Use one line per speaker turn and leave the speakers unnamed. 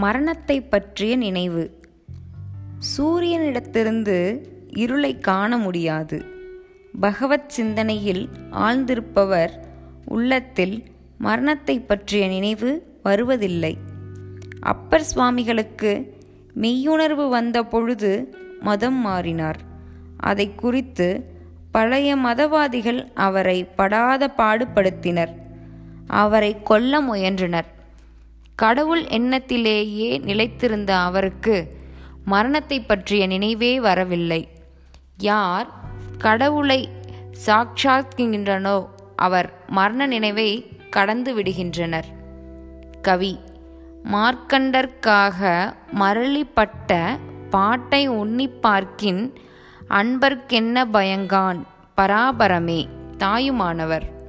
மரணத்தை பற்றிய நினைவு. சூரியனிடத்திருந்து இருளை காண முடியாது. பகவத் சிந்தனையில் ஆழ்ந்திருப்பவர் உள்ளத்தில் மரணத்தை பற்றிய நினைவு வருவதில்லை. அப்பர் சுவாமிகளுக்கு மெய்யுணர்வு வந்த பொழுது மதம் மாறினார். அதை குறித்து பழைய மதவாதிகள் அவரை படாத பாடுபடுத்தினர். அவரை கொல்ல முயன்றனர். கடவுள் எண்ணத்திலேயே நிலைத்திருந்த அவருக்கு மரணத்தை பற்றிய நினைவே வரவில்லை. யார் கடவுளை சாட்சாத்கின்றனோ அவர் மரண நினைவை கடந்து விடுகின்றனர். கவி மார்க்கண்டற்காக மரளிப்பட்ட பாட்டை உன்னிப்பார்க்கின் அன்பர்க்கென்ன பயங்கான்? பராபரமே தாயுமானவர்.